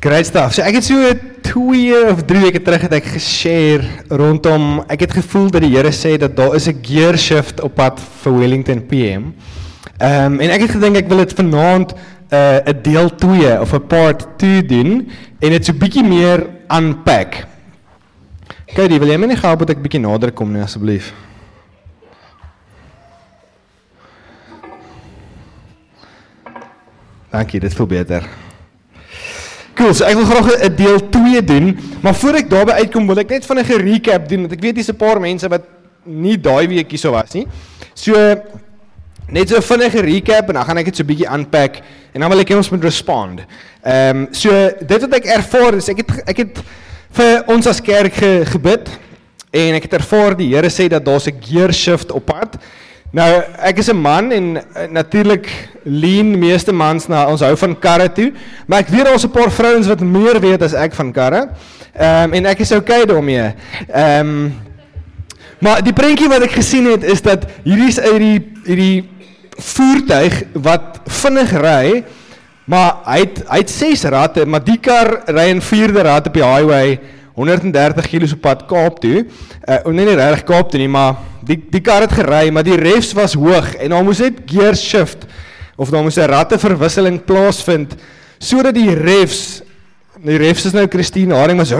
Great stuff. So ek het so 2 of 3 weke terug het ek geshare rondom ek het gevoel dat die Here sê dat daar is 'n gear shift op pad vir Wellington PM. Ehm um, en ek het gedink ek wil dit vanaand 'n uh, 'n deel 2 of 'n part 2 doen en dit so bietjie meer unpack. Kyk, wil jy my net help dat ek bietjie nader kom nie asseblief? Dankie, dit voel beter. Cool, so ek wil graag 'n deel 2 doen, maar voor ek daarby uitkom wil ek net van 'n recap doen want ek weet dis 'n paar mense wat nie daai week hier so was nie. So net so 'n vinnige recap en dan gaan ek dit so bietjie unpack en dan wil ek hê ons moet respond. Ehm um, so dit wat ek ervaar is ek het ek het vir ons as kerk ge, gebid en ek het ervaar die Here sê dat daar's 'n gear shift op pad. Nou, ek is 'n man en uh, natuurlik lean meeste mans na ons hou van karre toe, maar ek weet daar's 'n paar vrouens wat meer weet as ek van karre. Ehm um, en ek is okay daarmee. Ehm um, maar die prentjie wat ek gesien het is dat hierdie is uit die hierdie voertuig wat vinnig ry, maar hy het hy het 6 ratte, maar die kar ry in 4de rad op die highway 130 km op pad Kaap toe. Uh nee nie regtig Kaap toe nie, maar die die kar het gery, maar die refs was hoog en daar moes net gear shift of daar moes 'n ratteverwisseling plaasvind sodat die refs die refs is nou Christine Haring was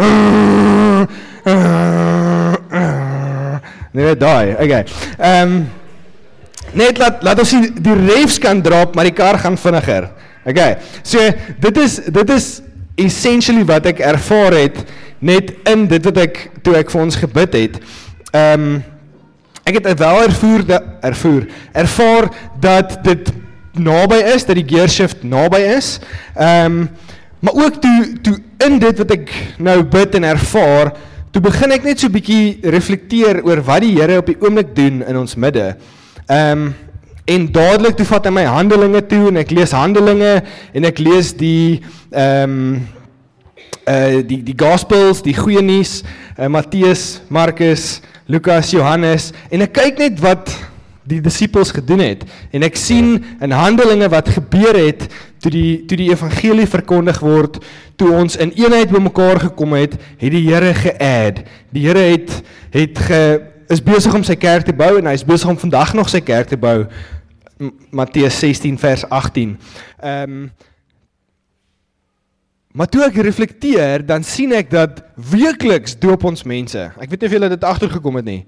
Nee, daai. Okay. Ehm um, net laat laat ons die, die refs kan drop, maar die kar gaan vinniger. Okay. So dit is dit is essentially wat ek ervaar het net in dit wat ek toe ek vir ons gebid het. Ehm um, ek het wel ervoer dat ervoer ervaar dat dit naby is dat die gear shift naby is. Ehm um, maar ook toe toe in dit wat ek nou bid en ervaar, toe begin ek net so bietjie reflekteer oor wat die Here op die oomblik doen in ons midde. Ehm um, en dadelik toe vat hy my Handelinge toe en ek lees Handelinge en ek lees die ehm um, uh die die gospels, die goeie nuus, uh, Matteus, Markus, Lukas, Johannes en ek kyk net wat die disippels gedoen het en ek sien in Handelinge wat gebeur het toe die toe die evangelie verkondig word, toe ons in eenheid bymekaar gekom het, het die Here geadd. Die Here het het ge is besig om sy kerk te bou en hy is besig om vandag nog sy kerk te bou. Matteus 16 vers 18. Ehm um, Maar toe ek reflekteer, dan sien ek dat weekliks doop ons mense. Ek weet nie of julle dit agtergekom het nie.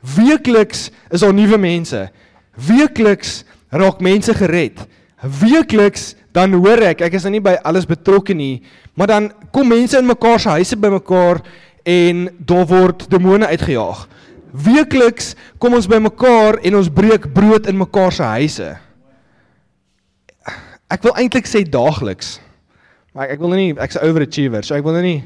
Weekliks is daar nuwe mense. Weekliks raak mense gered. Weekliks dan hoor ek, ek is nou nie by alles betrokke nie, maar dan kom mense in mekaar se huise bymekaar en daar word demone uitgejaag. Weekliks kom ons bymekaar en ons breek brood in mekaar se huise. Ek wil eintlik sê daagliks. Maar ek wil nou nie ek's 'n overachiever, so ek wil nou nie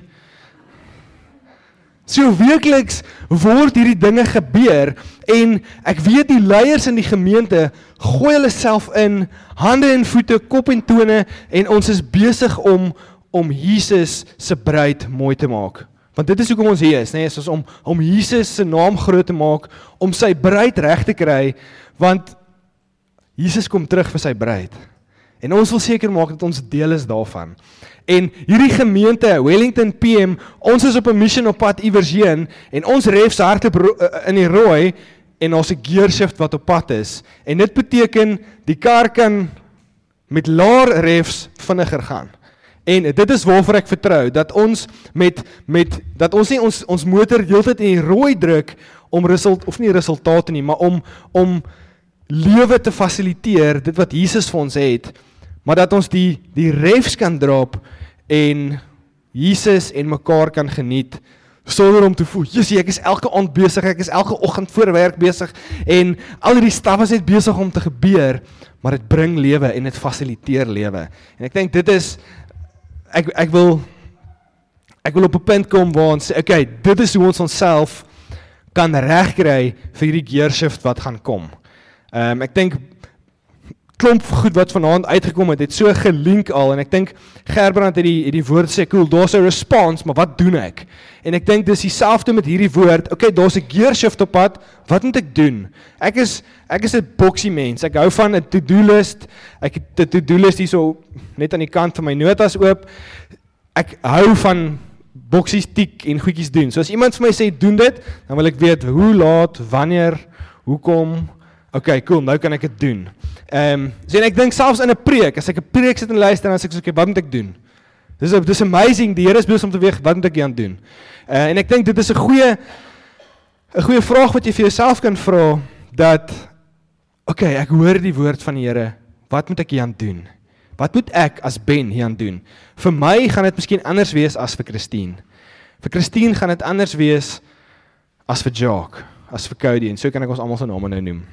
So werkliks word hierdie dinge gebeur en ek weet die leiers in die gemeente gooi hulle self in hande en voete, kop en tone en ons is besig om om Jesus se bruid mooi te maak. Want dit is hoekom ons hier is, nê, nee, is om om Jesus se naam groot te maak, om sy bruid reg te kry, want Jesus kom terug vir sy bruid. En ons wil seker maak dat ons deel is daarvan. En hierdie gemeente, Wellington PM, ons is op 'n missie op pad iewers heen en ons refs harte eh, eh, in die rooi en ons 'n gear shift wat op pad is. En dit beteken die kar kan met laer refs vinniger gaan. En dit is waarvoor ek vertrou dat ons met met dat ons nie ons ons motor heeltyd in die rooi druk om result of nie resultate nie, maar om om lewe te fasiliteer, dit wat Jesus vir ons het maar dat ons die die refs kan drop en Jesus en mekaar kan geniet sonder om te voel, Jesus, ek is elke aand besig, ek is elke oggend voor werk besig en al hierdie staf is net besig om te gebeur, maar dit bring lewe en dit fasiliteer lewe. En ek dink dit is ek ek wil ek wil op 'n punt kom waar ons sê, okay, dit is hoe ons onsself kan regkry vir hierdie gear shift wat gaan kom. Ehm um, ek dink klomp goed wat vanaand uitgekom het, het so gelink al en ek dink Gerbrand het die het die woord sê cool, daar's 'n response, maar wat doen ek? En ek dink dis dieselfde met hierdie woord. Okay, daar's 'n gear shift op pad. Wat moet ek doen? Ek is ek is 'n boksie mens. Ek hou van 'n to-do list. Ek het 'n to-do list hierso net aan die kant van my notas oop. ek hou van boksies tik en goedjies doen. So as iemand vir my sê doen dit, dan wil ek weet hoe laat, wanneer, hoekom. Okay, cool, nou kan ek dit doen. Ehm, um, sien ek dink selfs in 'n preek, as ek 'n preek sit en luister, dan sê ek so, okay, wat moet ek doen? Dis dis amazing, die Here is besig om te weet wat moet ek aan doen. Uh, en ek dink dit is 'n goeie 'n goeie vraag wat jy vir jouself kan vra dat okay, ek hoor die woord van die Here. Wat moet ek hieraan doen? Wat moet ek as Ben hieraan doen? Vir my gaan dit miskien anders wees as vir Christine. Vir Christine gaan dit anders wees as vir Jacques, as vir Cody en so kan ek ons almal se name nou noem.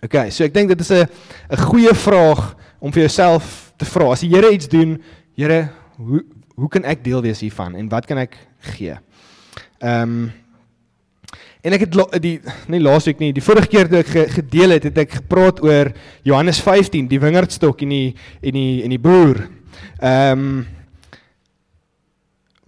Okay, so ek dink dit is 'n 'n goeie vraag om vir jouself te vra. As die Here iets doen, Here, hoe hoe kan ek deel wees hiervan en wat kan ek gee? Ehm um, En ek het die nie laasweek nie, die vorige keer toe ek gedeel het, het ek gepraat oor Johannes 15, die wingerdstok en die en die en die boer. Ehm um,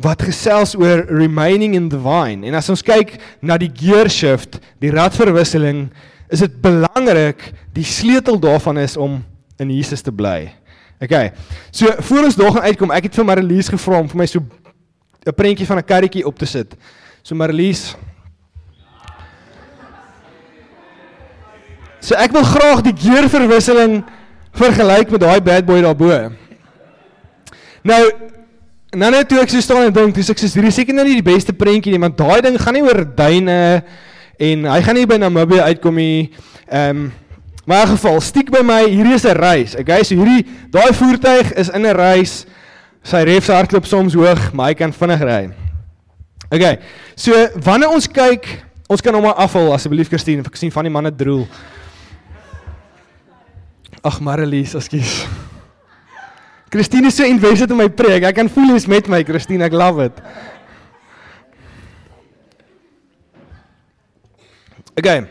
wat gesels oor remaining in the vine. En as ons kyk na die gear shift, die radverwisseling, is dit belangrik die sleutel daarvan is om in Jesus te bly. Okay. So voor ons daar gaan uitkom, ek het vir Marlies gevra om vir my so 'n prentjie van 'n karretjie op te sit. So Marlies, So ek wil graag die geurverwisseling vergelyk met daai bad boy daarbo. Nou nou net toe ek so staan en dink, dis ek sê hierdie seker nou nie die beste prentjie nie, want daai ding gaan nie oor duine en hy gaan nie by Namibië uitkom nie. Ehm um, maar in geval, stiek by my, hierdie is 'n reis. Okay, so hierdie daai voertuig is in 'n reis. Sy refs hardloop soms hoog, maar hy kan vinnig ry. Okay. So wanneer ons kyk, ons kan hom maar afval asseblief Christine, ek sien van die manne droel. Ag Marielies, ekskuus. Christine is so invested in my preek. Ek kan voel jy's met my, Christine. Ek love it. Okay.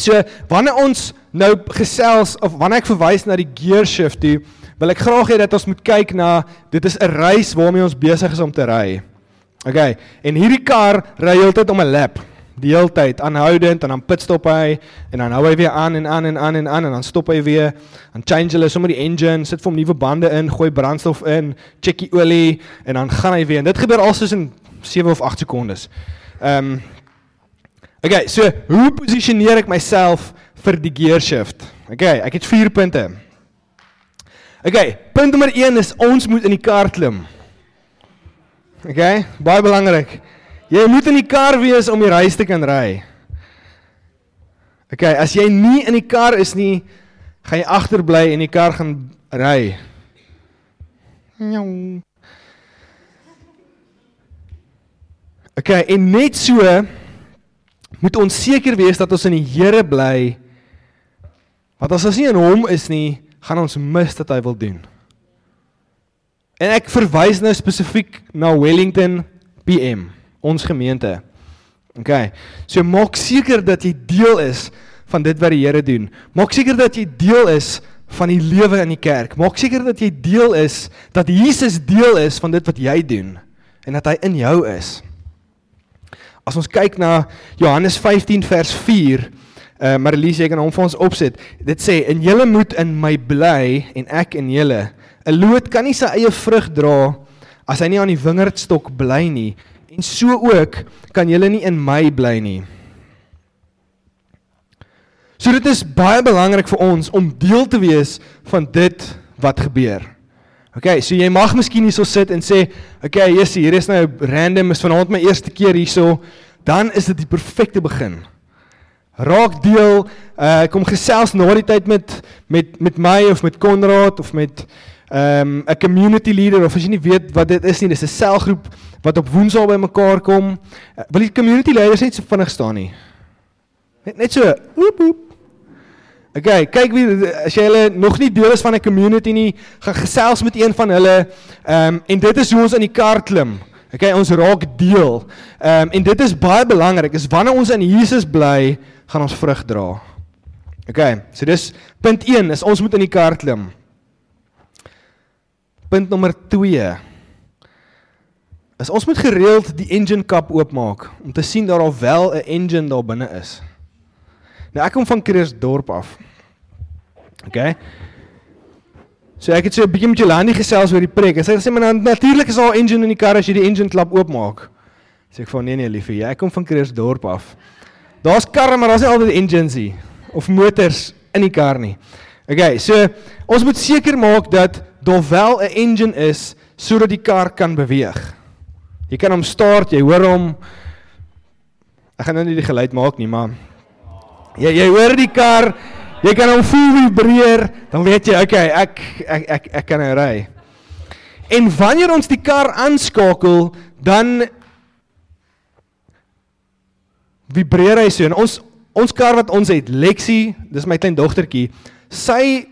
So, wanneer ons nou gesels of wanneer ek verwys na die gear shift toe, wil ek graag hê dat ons moet kyk na dit is 'n reis waarmee ons besig is om te ry. Okay. En hierdie kar ry heeltyd om 'n lap die hele tyd aanhoudend en dan pitstop hy en dan hou hy weer aan en aan en aan en aan en dan stop hy weer en change hulle sommer die engine, sit vir hom nuwe bande in, gooi brandstof in, check die olie en dan gaan hy weer. En dit gebeur alsoos in 7 of 8 sekondes. Ehm um, Okay, so hoe posisioneer ek myself vir die gear shift? Okay, ek het 4 punte. Okay, punt nommer 1 is ons moet in die kar klim. Okay, baie belangrik. Jy moet in die kar wees om die reis te kan ry. OK, as jy nie in die kar is nie, gaan jy agterbly en die kar gaan ry. OK, en net so moet ons seker wees dat ons in die Here bly. Want as ons nie in hom is nie, gaan ons mis wat hy wil doen. En ek verwys nou spesifiek na Wellington PM ons gemeente. OK. So maak seker dat jy deel is van dit wat die Here doen. Maak seker dat jy deel is van die lewe in die kerk. Maak seker dat jy deel is dat Jesus deel is van dit wat jy doen en dat hy in jou is. As ons kyk na Johannes 15 vers 4, uh Marlies ek kan hom vir ons opsit. Dit sê en julle moet in my bly en ek in julle. 'n Loot kan nie sy eie vrug dra as hy nie aan die wingerdstok bly nie en so ook kan julle nie in my bly nie. So dit is baie belangrik vir ons om deel te wees van dit wat gebeur. OK, so jy mag miskien hierso sit en sê, "Oké, okay, Jessie, hier is nou random is vanaand my eerste keer hierso." Dan is dit die perfekte begin. Raak deel, uh kom gesels na die tyd met met met my of met Konrad of met ehm um, 'n community leader of as jy nie weet wat dit is nie, dis 'n selgroep wat op Woensdae bymekaar kom. Uh, wil die community leaders net so vinnig staan nie? Net net so oep oep. Okay, kyk wie as jy hulle nog nie deel is van 'n community nie, gaan gesels met een van hulle. Ehm um, en dit is hoe ons in die kar klim. Okay, ons raak deel. Ehm um, en dit is baie belangrik. Is wanneer ons in Jesus bly, gaan ons vrug dra. Okay, so dis punt 1 is ons moet in die kar klim. Punt nommer 2. Is ons moet gereeld die engine kap oopmaak om te sien dat daar wel 'n engine daar binne is. Nou ek kom van Kreersdorp af. OK. So ek het so 'n bietjie met Jolandi gesels oor die preek. En sy sê maar natuurlik is daar 'n engine in die kar as jy die engine klap oopmaak. Sê ek van nee nee liefie, jy kom van Kreersdorp af. Daar's karre maar daar's nie altyd engines nie of motors in die kar nie. Okay, so ons moet seker maak dat daar wel 'n engine is sodat die kar kan beweeg. Jy kan hom start, jy hoor hom. Ek gaan nou nie die geluid maak nie, maar jy jy hoor die kar, jy kan hom voel vibreer, dan weet jy, okay, ek ek ek ek kan nou ry. En wanneer ons die kar aanskakel, dan vibreer hy so en ons ons kar wat ons het, Lexi, dis my klein dogtertjie, sy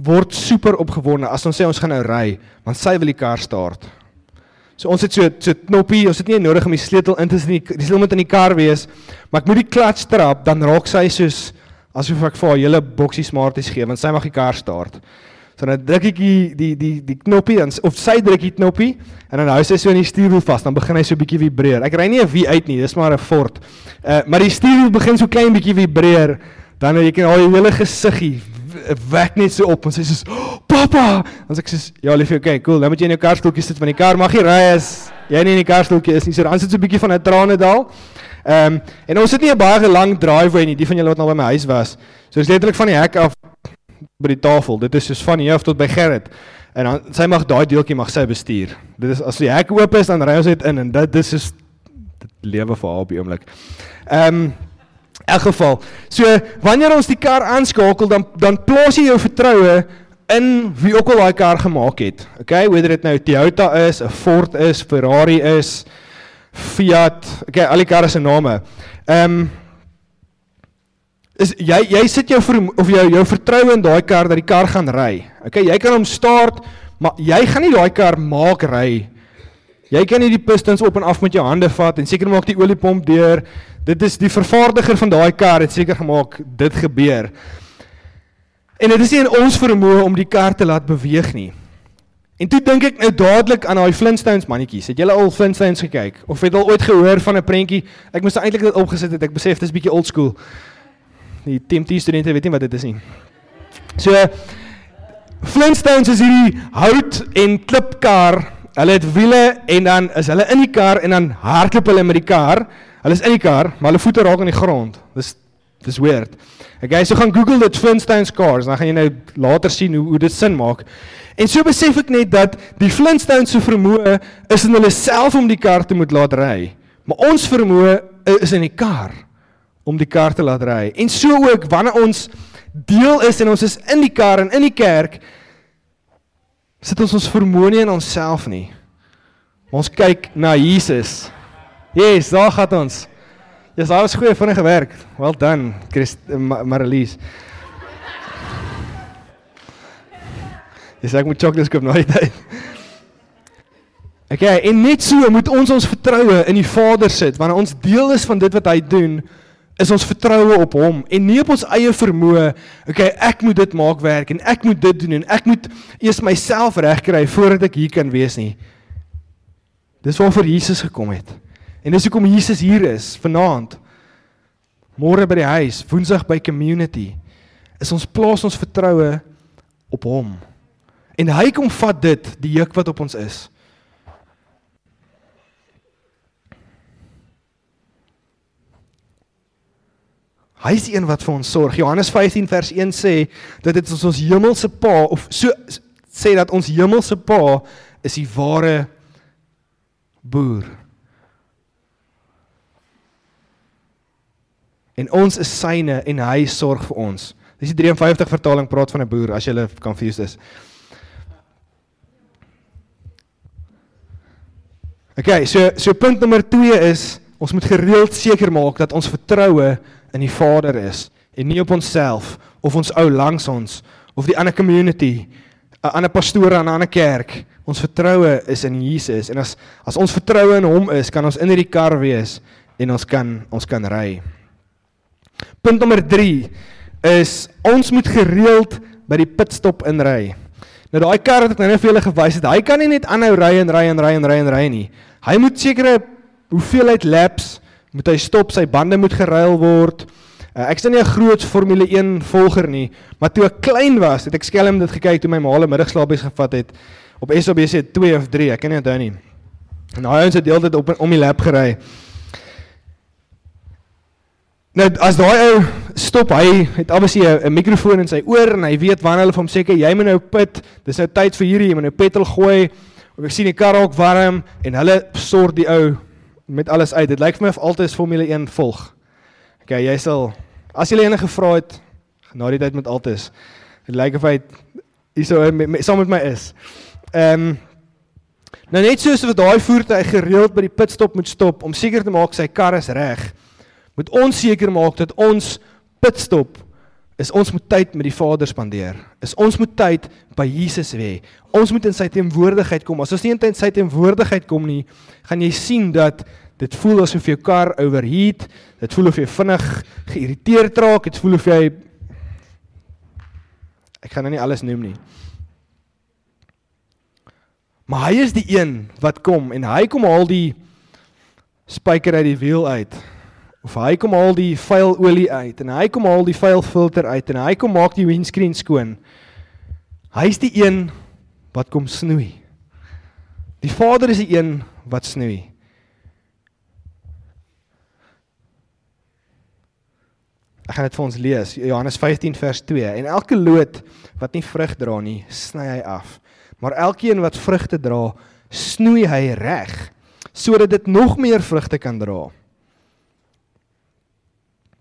word super opgewonde as ons sê ons gaan nou ry, want sy wil die kar start. So ons het so so knoppie, ons het nie nodig om die sleutel in te sit nie. Die sleutel moet in die kar wees, maar ek moet die klats trap, dan raak sy soos asof ek vir haar hele boksie smarties gee want sy mag die kar start. So dan druk ek die die die die knoppie dan of sy druk die knoppie en dan hou sy so in die stuurwiel vas, dan begin hy so 'n bietjie vibreer. Ek ry nie 'n V uit nie, dis maar 'n Ford. Uh maar die stuurwiel begin so klein bietjie vibreer, dan jy kan al die hele gesiggie wek net so op en sy sê oh, "Pappa!" Dan sê ek sê ja, liefie, okay, cool. Dan moet jy in jou karstoeltjie sit van die kar mag jy ry as jy nie in die karstoeltjie is nie. So dan sit so 'n bietjie van 'n trane daal. Ehm um, en ons het nie 'n baie lang driveway nie, die van julle wat nou by my huis was. So dis letterlik van die hek af by die tafel. Dit is soos van hier af tot by Gerrit. En dan sy mag daai deeltjie mag sy bestuur. Dit is as die hek oop is dan ry ons net in en dit dis is dit lewe vir haar op die oomblik. Ehm um, elk geval, so wanneer ons die kar aanskakel dan dan plaas jy jou vertroue in wie ook al daai kar gemaak het. Okay, whether dit nou Toyota is, 'n Ford is, Ferrari is, Fiat, okay, al die karre se name. Ehm um, is jy jy sit jou of jou jou vertroue in daai kar dat die kar gaan ry. Okay, jy kan hom start, maar jy gaan nie daai kar maak ry. Jy kan nie die pistons op en af met jou hande vat en seker maak die oliepomp deur Dit is die vervaardiger van daai kar het seker gemaak dit gebeur. En dit is nie in ons vermoë om die kar te laat beweeg nie. En toe dink ek nou dadelik aan daai Flintstones mannetjies. Het julle al Flintstones gekyk of het al ooit gehoor van 'n prentjie? Ek moes eintlik dit opgesit het. Ek besef dit is bietjie old school. Die TMT studente weet nie wat dit is nie. So Flintstones is hierdie hout en klipkar. Hulle het wiele en dan is hulle in die kar en dan hardloop hulle met die kar. Hulle is in die kar, maar hulle voete raak aan die grond. Dis dis weird. Okay, so gaan Google dit Flintstones cars, dan gaan jy nou later sien hoe hoe dit sin maak. En so besef ek net dat die Flintstones se vermoë is in hulle self om die kar te moet laat ry. Maar ons vermoë is in die kar om die kar te laat ry. En so ook wanneer ons deel is en ons is in die kar en in die kerk sit ons ons vermoë nie in onsself nie. Ons kyk na Jesus. Yes, daar gaan ons. Ja, yes, alles goeie vinnige werk. Well done, Chris uh, Marlies. Jy sê ek moet chocolates koop nou tyd. Okay, en net so moet ons ons vertroue in die Vader sit wanneer ons deel is van dit wat hy doen is ons vertroue op hom en nie op ons eie vermoë. Okay, ek moet dit maak werk en ek moet dit doen en ek moet eers myself regkry voordat ek hier kan wees nie. Dis waarvoor Jesus gekom het. En dis hoekom Jesus hier is vanaand. Môre by die huis, Woensdag by community. Is ons plaas ons vertroue op hom. En hy kom vat dit, die juk wat op ons is. Hy is die een wat vir ons sorg. Johannes 15 vers 1 sê dat dit ons ons hemelse Pa of so sê dat ons hemelse Pa is die ware boer. En ons is syne en hy sorg vir ons. Dis die 53 vertaling praat van 'n boer as jy confused is. Okay, so so punt nommer 2 is ons moet gereeld seker maak dat ons vertroue in die Vader is en nie op onsself of ons ou langs ons of die ander community, 'n ander pastoor aan 'n ander kerk. Ons vertroue is in Jesus en as as ons vertroue in hom is, kan ons in hierdie kar wees en ons kan ons kan ry. Punt nommer 3 is ons moet gereeld by die pitstop inry. Nou daai kar wat ek nou net vir julle gewys het, hy kan nie net aanhou ry en ry en ry en ry en ry nie. Hy moet sekere hoeveelheid laps moet hy stop, sy bande moet geruil word. Uh, ek is nie 'n groot Formule 1 volger nie, maar toe ek klein was, het ek skelm dit gekyk toe my ma hulle middagslaapies gevat het op SABC 2 of 3, ek kan nie onthou nie. En daai ouens het deeltyd op om die lap gery. Nou as daai ou stop, hy het obviously 'n mikrofoon in sy oor en hy weet wanneer hulle vir hom sê jy moet nou pit, dis nou tyd vir hierdie, jy moet nou petrol gooi. Ek sien die kar ook warm en hulle sort die ou met alles uit. Dit lyk vir my of altyd Formule 1 volg. Okay, jy sal as jy enige gevra het na die tyd met altes. Dit lyk of hy hierso saam met my is. Ehm um, Nou net soos wat daai voertuig gereeld by die pitstop moet stop om seker te maak sy kar is reg moet ons seker maak dat ons pitstop is ons moet tyd met die Vader spandeer. Is ons moet tyd by Jesus hê. Ons moet in sy teenwoordigheid kom. As ons nie in sy teenwoordigheid kom nie, gaan jy sien dat dit voel asof jou kar overheat. Dit voel of jy vinnig geïrriteerd raak. Dit voel of jy Ek gaan nou nie alles noem nie. Maar hy is die een wat kom en hy kom al die spyker uit die wiel uit of hy kom al die vuil olie uit en hy kom al die vuil filter uit en hy kom maak die windscreen skoon. Hy's die een wat kom snoei. Die Vader is die een wat snoei. Ek gaan dit vir ons lees. Johannes 15 vers 2. En elke loot wat nie vrug dra nie, sny hy af. Maar elkeen wat vrugte dra, snoei hy reg sodat dit nog meer vrugte kan dra.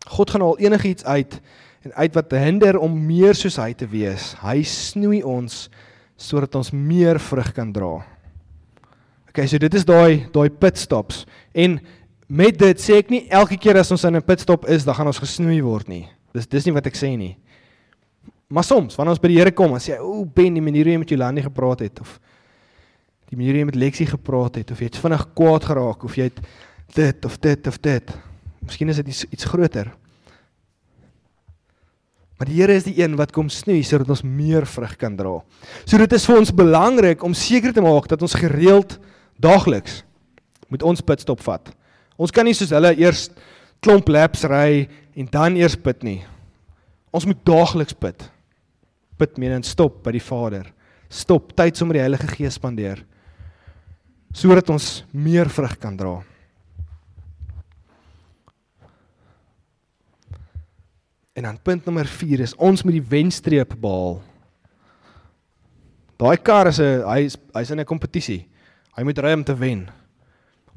God gaan al enigiets uit en uit wat hinder om meer soos hy te wees. Hy snoei ons sodat ons meer vrug kan dra. Okay, so dit is daai daai pit stops en met dit sê ek nie elke keer as ons in 'n pit stop is, dan gaan ons gesnoei word nie. Dis dis nie wat ek sê nie. Maar soms wanneer ons by die Here kom en sê, "O Ben, die manier hoe jy met Jolandi gepraat het of die manier hoe jy met Lexie gepraat het of jy het vinnig kwaad geraak of jy het dit of dit of dit." Miskien is dit iets, iets groter. Maar die Here is die een wat kom snoei sodat ons meer vrug kan dra. So dit is vir ons belangrik om seker te maak dat ons gereeld daagliks moet ons pitstop vat. Ons kan nie soos hulle eers klomp laps ry en dan eers pit nie. Ons moet daagliks pit. Pit meen en stop by die Vader. Stop tyd saam met die Heilige Gees spandeer sodat ons meer vrug kan dra. En dan punt nommer 4 is ons moet die wenstreep behaal. Daai kar is 'n hy is hy's in 'n kompetisie. Hy moet ry om te wen.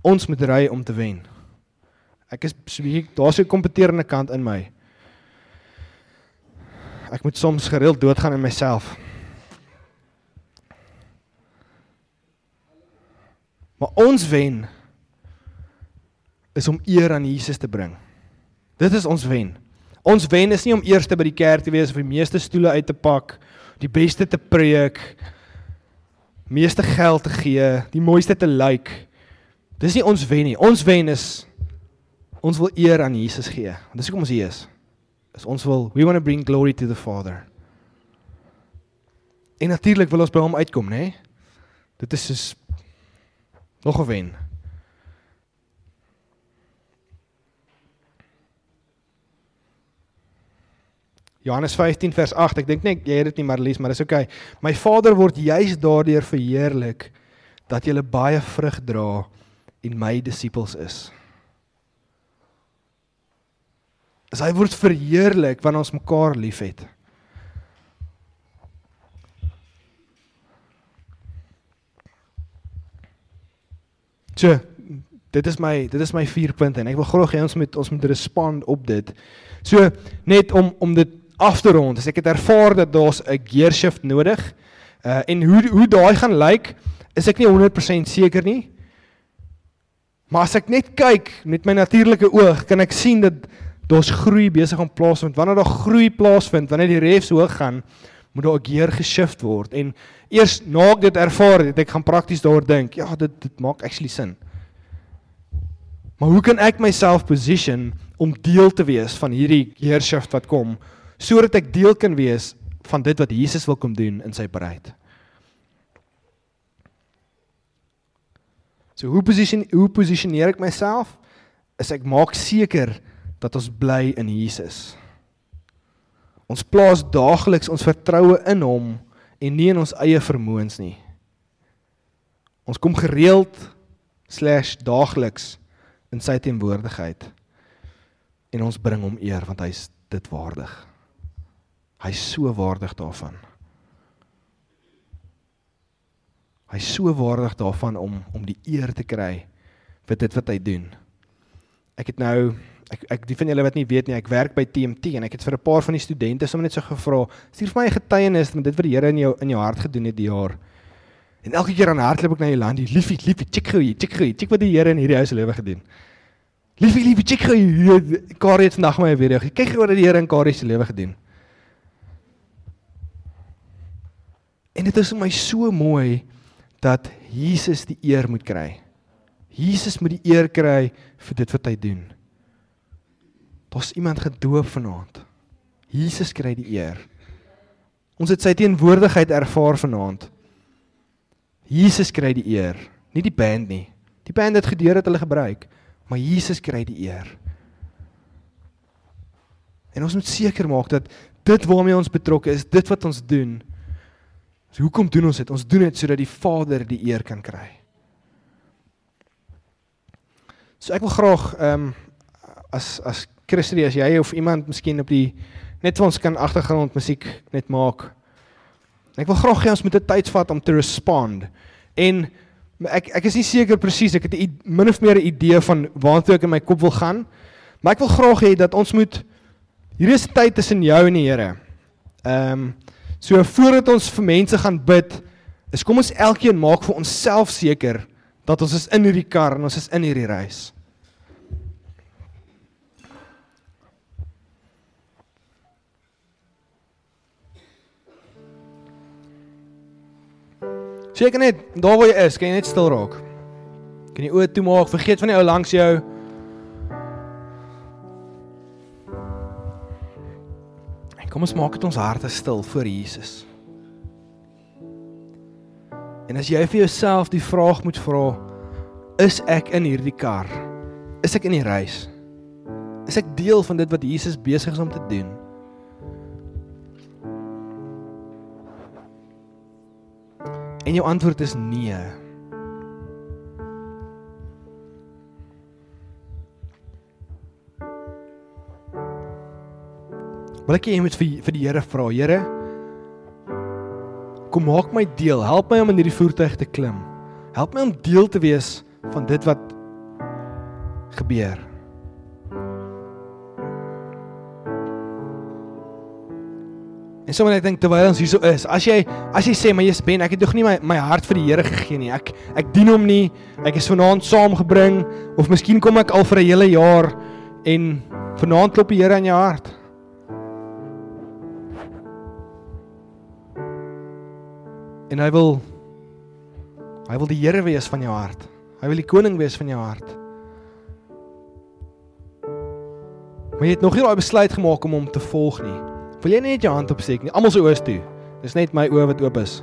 Ons moet ry om te wen. Ek is hier daar's 'n kompeterende kant in my. Ek moet soms gereeld doodgaan in myself. Maar ons wen is om eer aan Jesus te bring. Dit is ons wen. Ons wen is nie om eerste by die kerk te wees of die meeste stoele uit te pak, die beste te preek, meeste geld te gee, die mooiste te lyk. Like. Dis nie ons wen nie. Ons wen is ons wil eer aan Jesus gee. Dis hoekom ons hier is. Is ons wil we want to bring glory to the Father. En natuurlik wil ons by hom uitkom, né? Nee? Dit is soos nog 'n wen. Johannes 15 vers 8. Ek dink net jy het dit nie maar lees, maar dis oukei. Okay. My Vader word juis daardeur verheerlik dat jy baie vrug dra en my disippels is. As hy word verheerlik wanneer ons mekaar liefhet. So, dit is my dit is my 4 punte en ek wil graag hê ons moet ons moet respond op dit. So, net om om dit af te rond. As ek het ervaar dat daar's 'n gear shift nodig. Uh en hoe hoe daai gaan lyk, is ek nie 100% seker nie. Maar as ek net kyk met my natuurlike oog, kan ek sien dat daar's groei besig om plaasvind. Wanneer daar groei plaasvind, wanneer die refs hoog gaan, moet daar 'n gear geshift word. En eers na ek dit ervaar het, ek gaan prakties daaroor dink. Ja, dit dit maak actually sin. Maar hoe kan ek myself position om deel te wees van hierdie gear shift wat kom? Sodat ek deel kan wees van dit wat Jesus wil kom doen in sy bruid. So hoe position hoe positioneer ek myself? Is ek maak seker dat ons bly in Jesus. Ons plaas daagliks ons vertroue in hom en nie in ons eie vermoëns nie. Ons kom gereeld slash daagliks in sy teenwoordigheid en ons bring hom eer want hy's dit waardig. Hy's so waardig daarvan. Hy's so waardig daarvan om om die eer te kry vir dit wat hy doen. Ek het nou ek ek die van julle wat nie weet nie, ek werk by TMT en ek het vir 'n paar van die studente sommer net so gevra, stuur vir my 'n getuienis met dit wat die Here in jou in jou hart gedoen het die jaar. En elke keer dan hardloop ek na Jolandi, liefie, liefie, check gou hier, check gou hier, check wat die Here in hierdie huis lewe gedoen. Liefie, liefie, check gou hier. Kari het vandag my video. Kyk gou wat die Here in Kari se lewe gedoen. En dit is vir my so mooi dat Jesus die eer moet kry. Jesus moet die eer kry vir dit wat hy doen. Daar's iemand gedoop vanaand. Jesus kry die eer. Ons het sy teenwoordigheid ervaar vanaand. Jesus kry die eer, nie die band nie. Die band het gedeur dat hulle gebruik, maar Jesus kry die eer. En ons moet seker maak dat dit waarmee ons betrokke is, dit wat ons doen, So hoekom doen ons dit? Ons doen dit sodat die Vader die eer kan kry. So ek wil graag ehm um, as as Christie as jy of iemand miskien op die net vir ons kan agtergrond musiek net maak. Ek wil graag hê ons moet 'n tyd vat om te respond. En ek ek is nie seker presies ek het 'n min of meer 'n idee van waartoe ek in my kop wil gaan. Maar ek wil graag hê dat ons moet hierdie is tyd tussen jou en die Here. Ehm um, So voordat ons vir mense gaan bid, is kom ons elkeen maak vir onsself seker dat ons is in hierdie kar en ons is in hierdie reis. Seker net daar waar jy is, kan jy net stil raak. Kan jy oë toemaak, vergeet van die ou langs jou. Kom ons maak dit ons harte stil voor Jesus. En as jy vir jouself die vraag moet vra, is ek in hierdie kar? Is ek in die reis? Is ek deel van dit wat Jesus besig is om te doen? En jou antwoord is nee. Wil ek hê jy moet vir vir die Here vra, Here, kom maak my deel, help my om in hierdie voertuig te klim. Help my om deel te wees van dit wat gebeur. En sommer ek dink terwyl ons hierso is, as jy as jy sê maar jy's ben, ek het nog nie my my hart vir die Here gegee nie. Ek ek dien hom nie. Ek is vanaand saamgebring of miskien kom ek al vir 'n hele jaar en vanaand klop die Here aan jou hart. En hy wil hy wil die Here wees van jou hart. Hy wil die koning wees van jou hart. Maar jy het nog nie daai besluit gemaak om hom te volg nie. Wil jy net jou hand opsteek nie? Almal se oë toe. Dis net my oë wat oop is.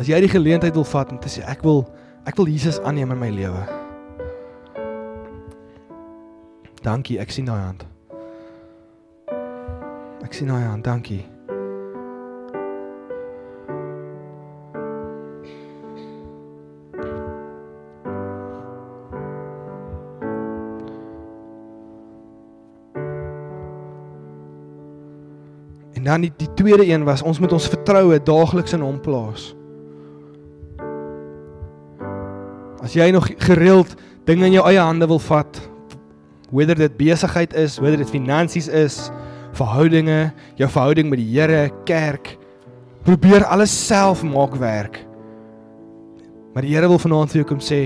As jy die geleentheid wil vat om te sê ek wil ek wil Jesus aanneem in my lewe. Dankie, ek sien daai hand. Ek sien daai hand, dankie. Dan die, die tweede een was ons moet ons vertroue daagliks in hom plaas. As jy nog gereeld dinge in jou eie hande wil vat, whether dit besigheid is, whether dit finansies is, verhoudinge, jou verhouding met die Here, kerk, probeer alles self maak werk. Maar die Here wil vanaand vir jou kom sê,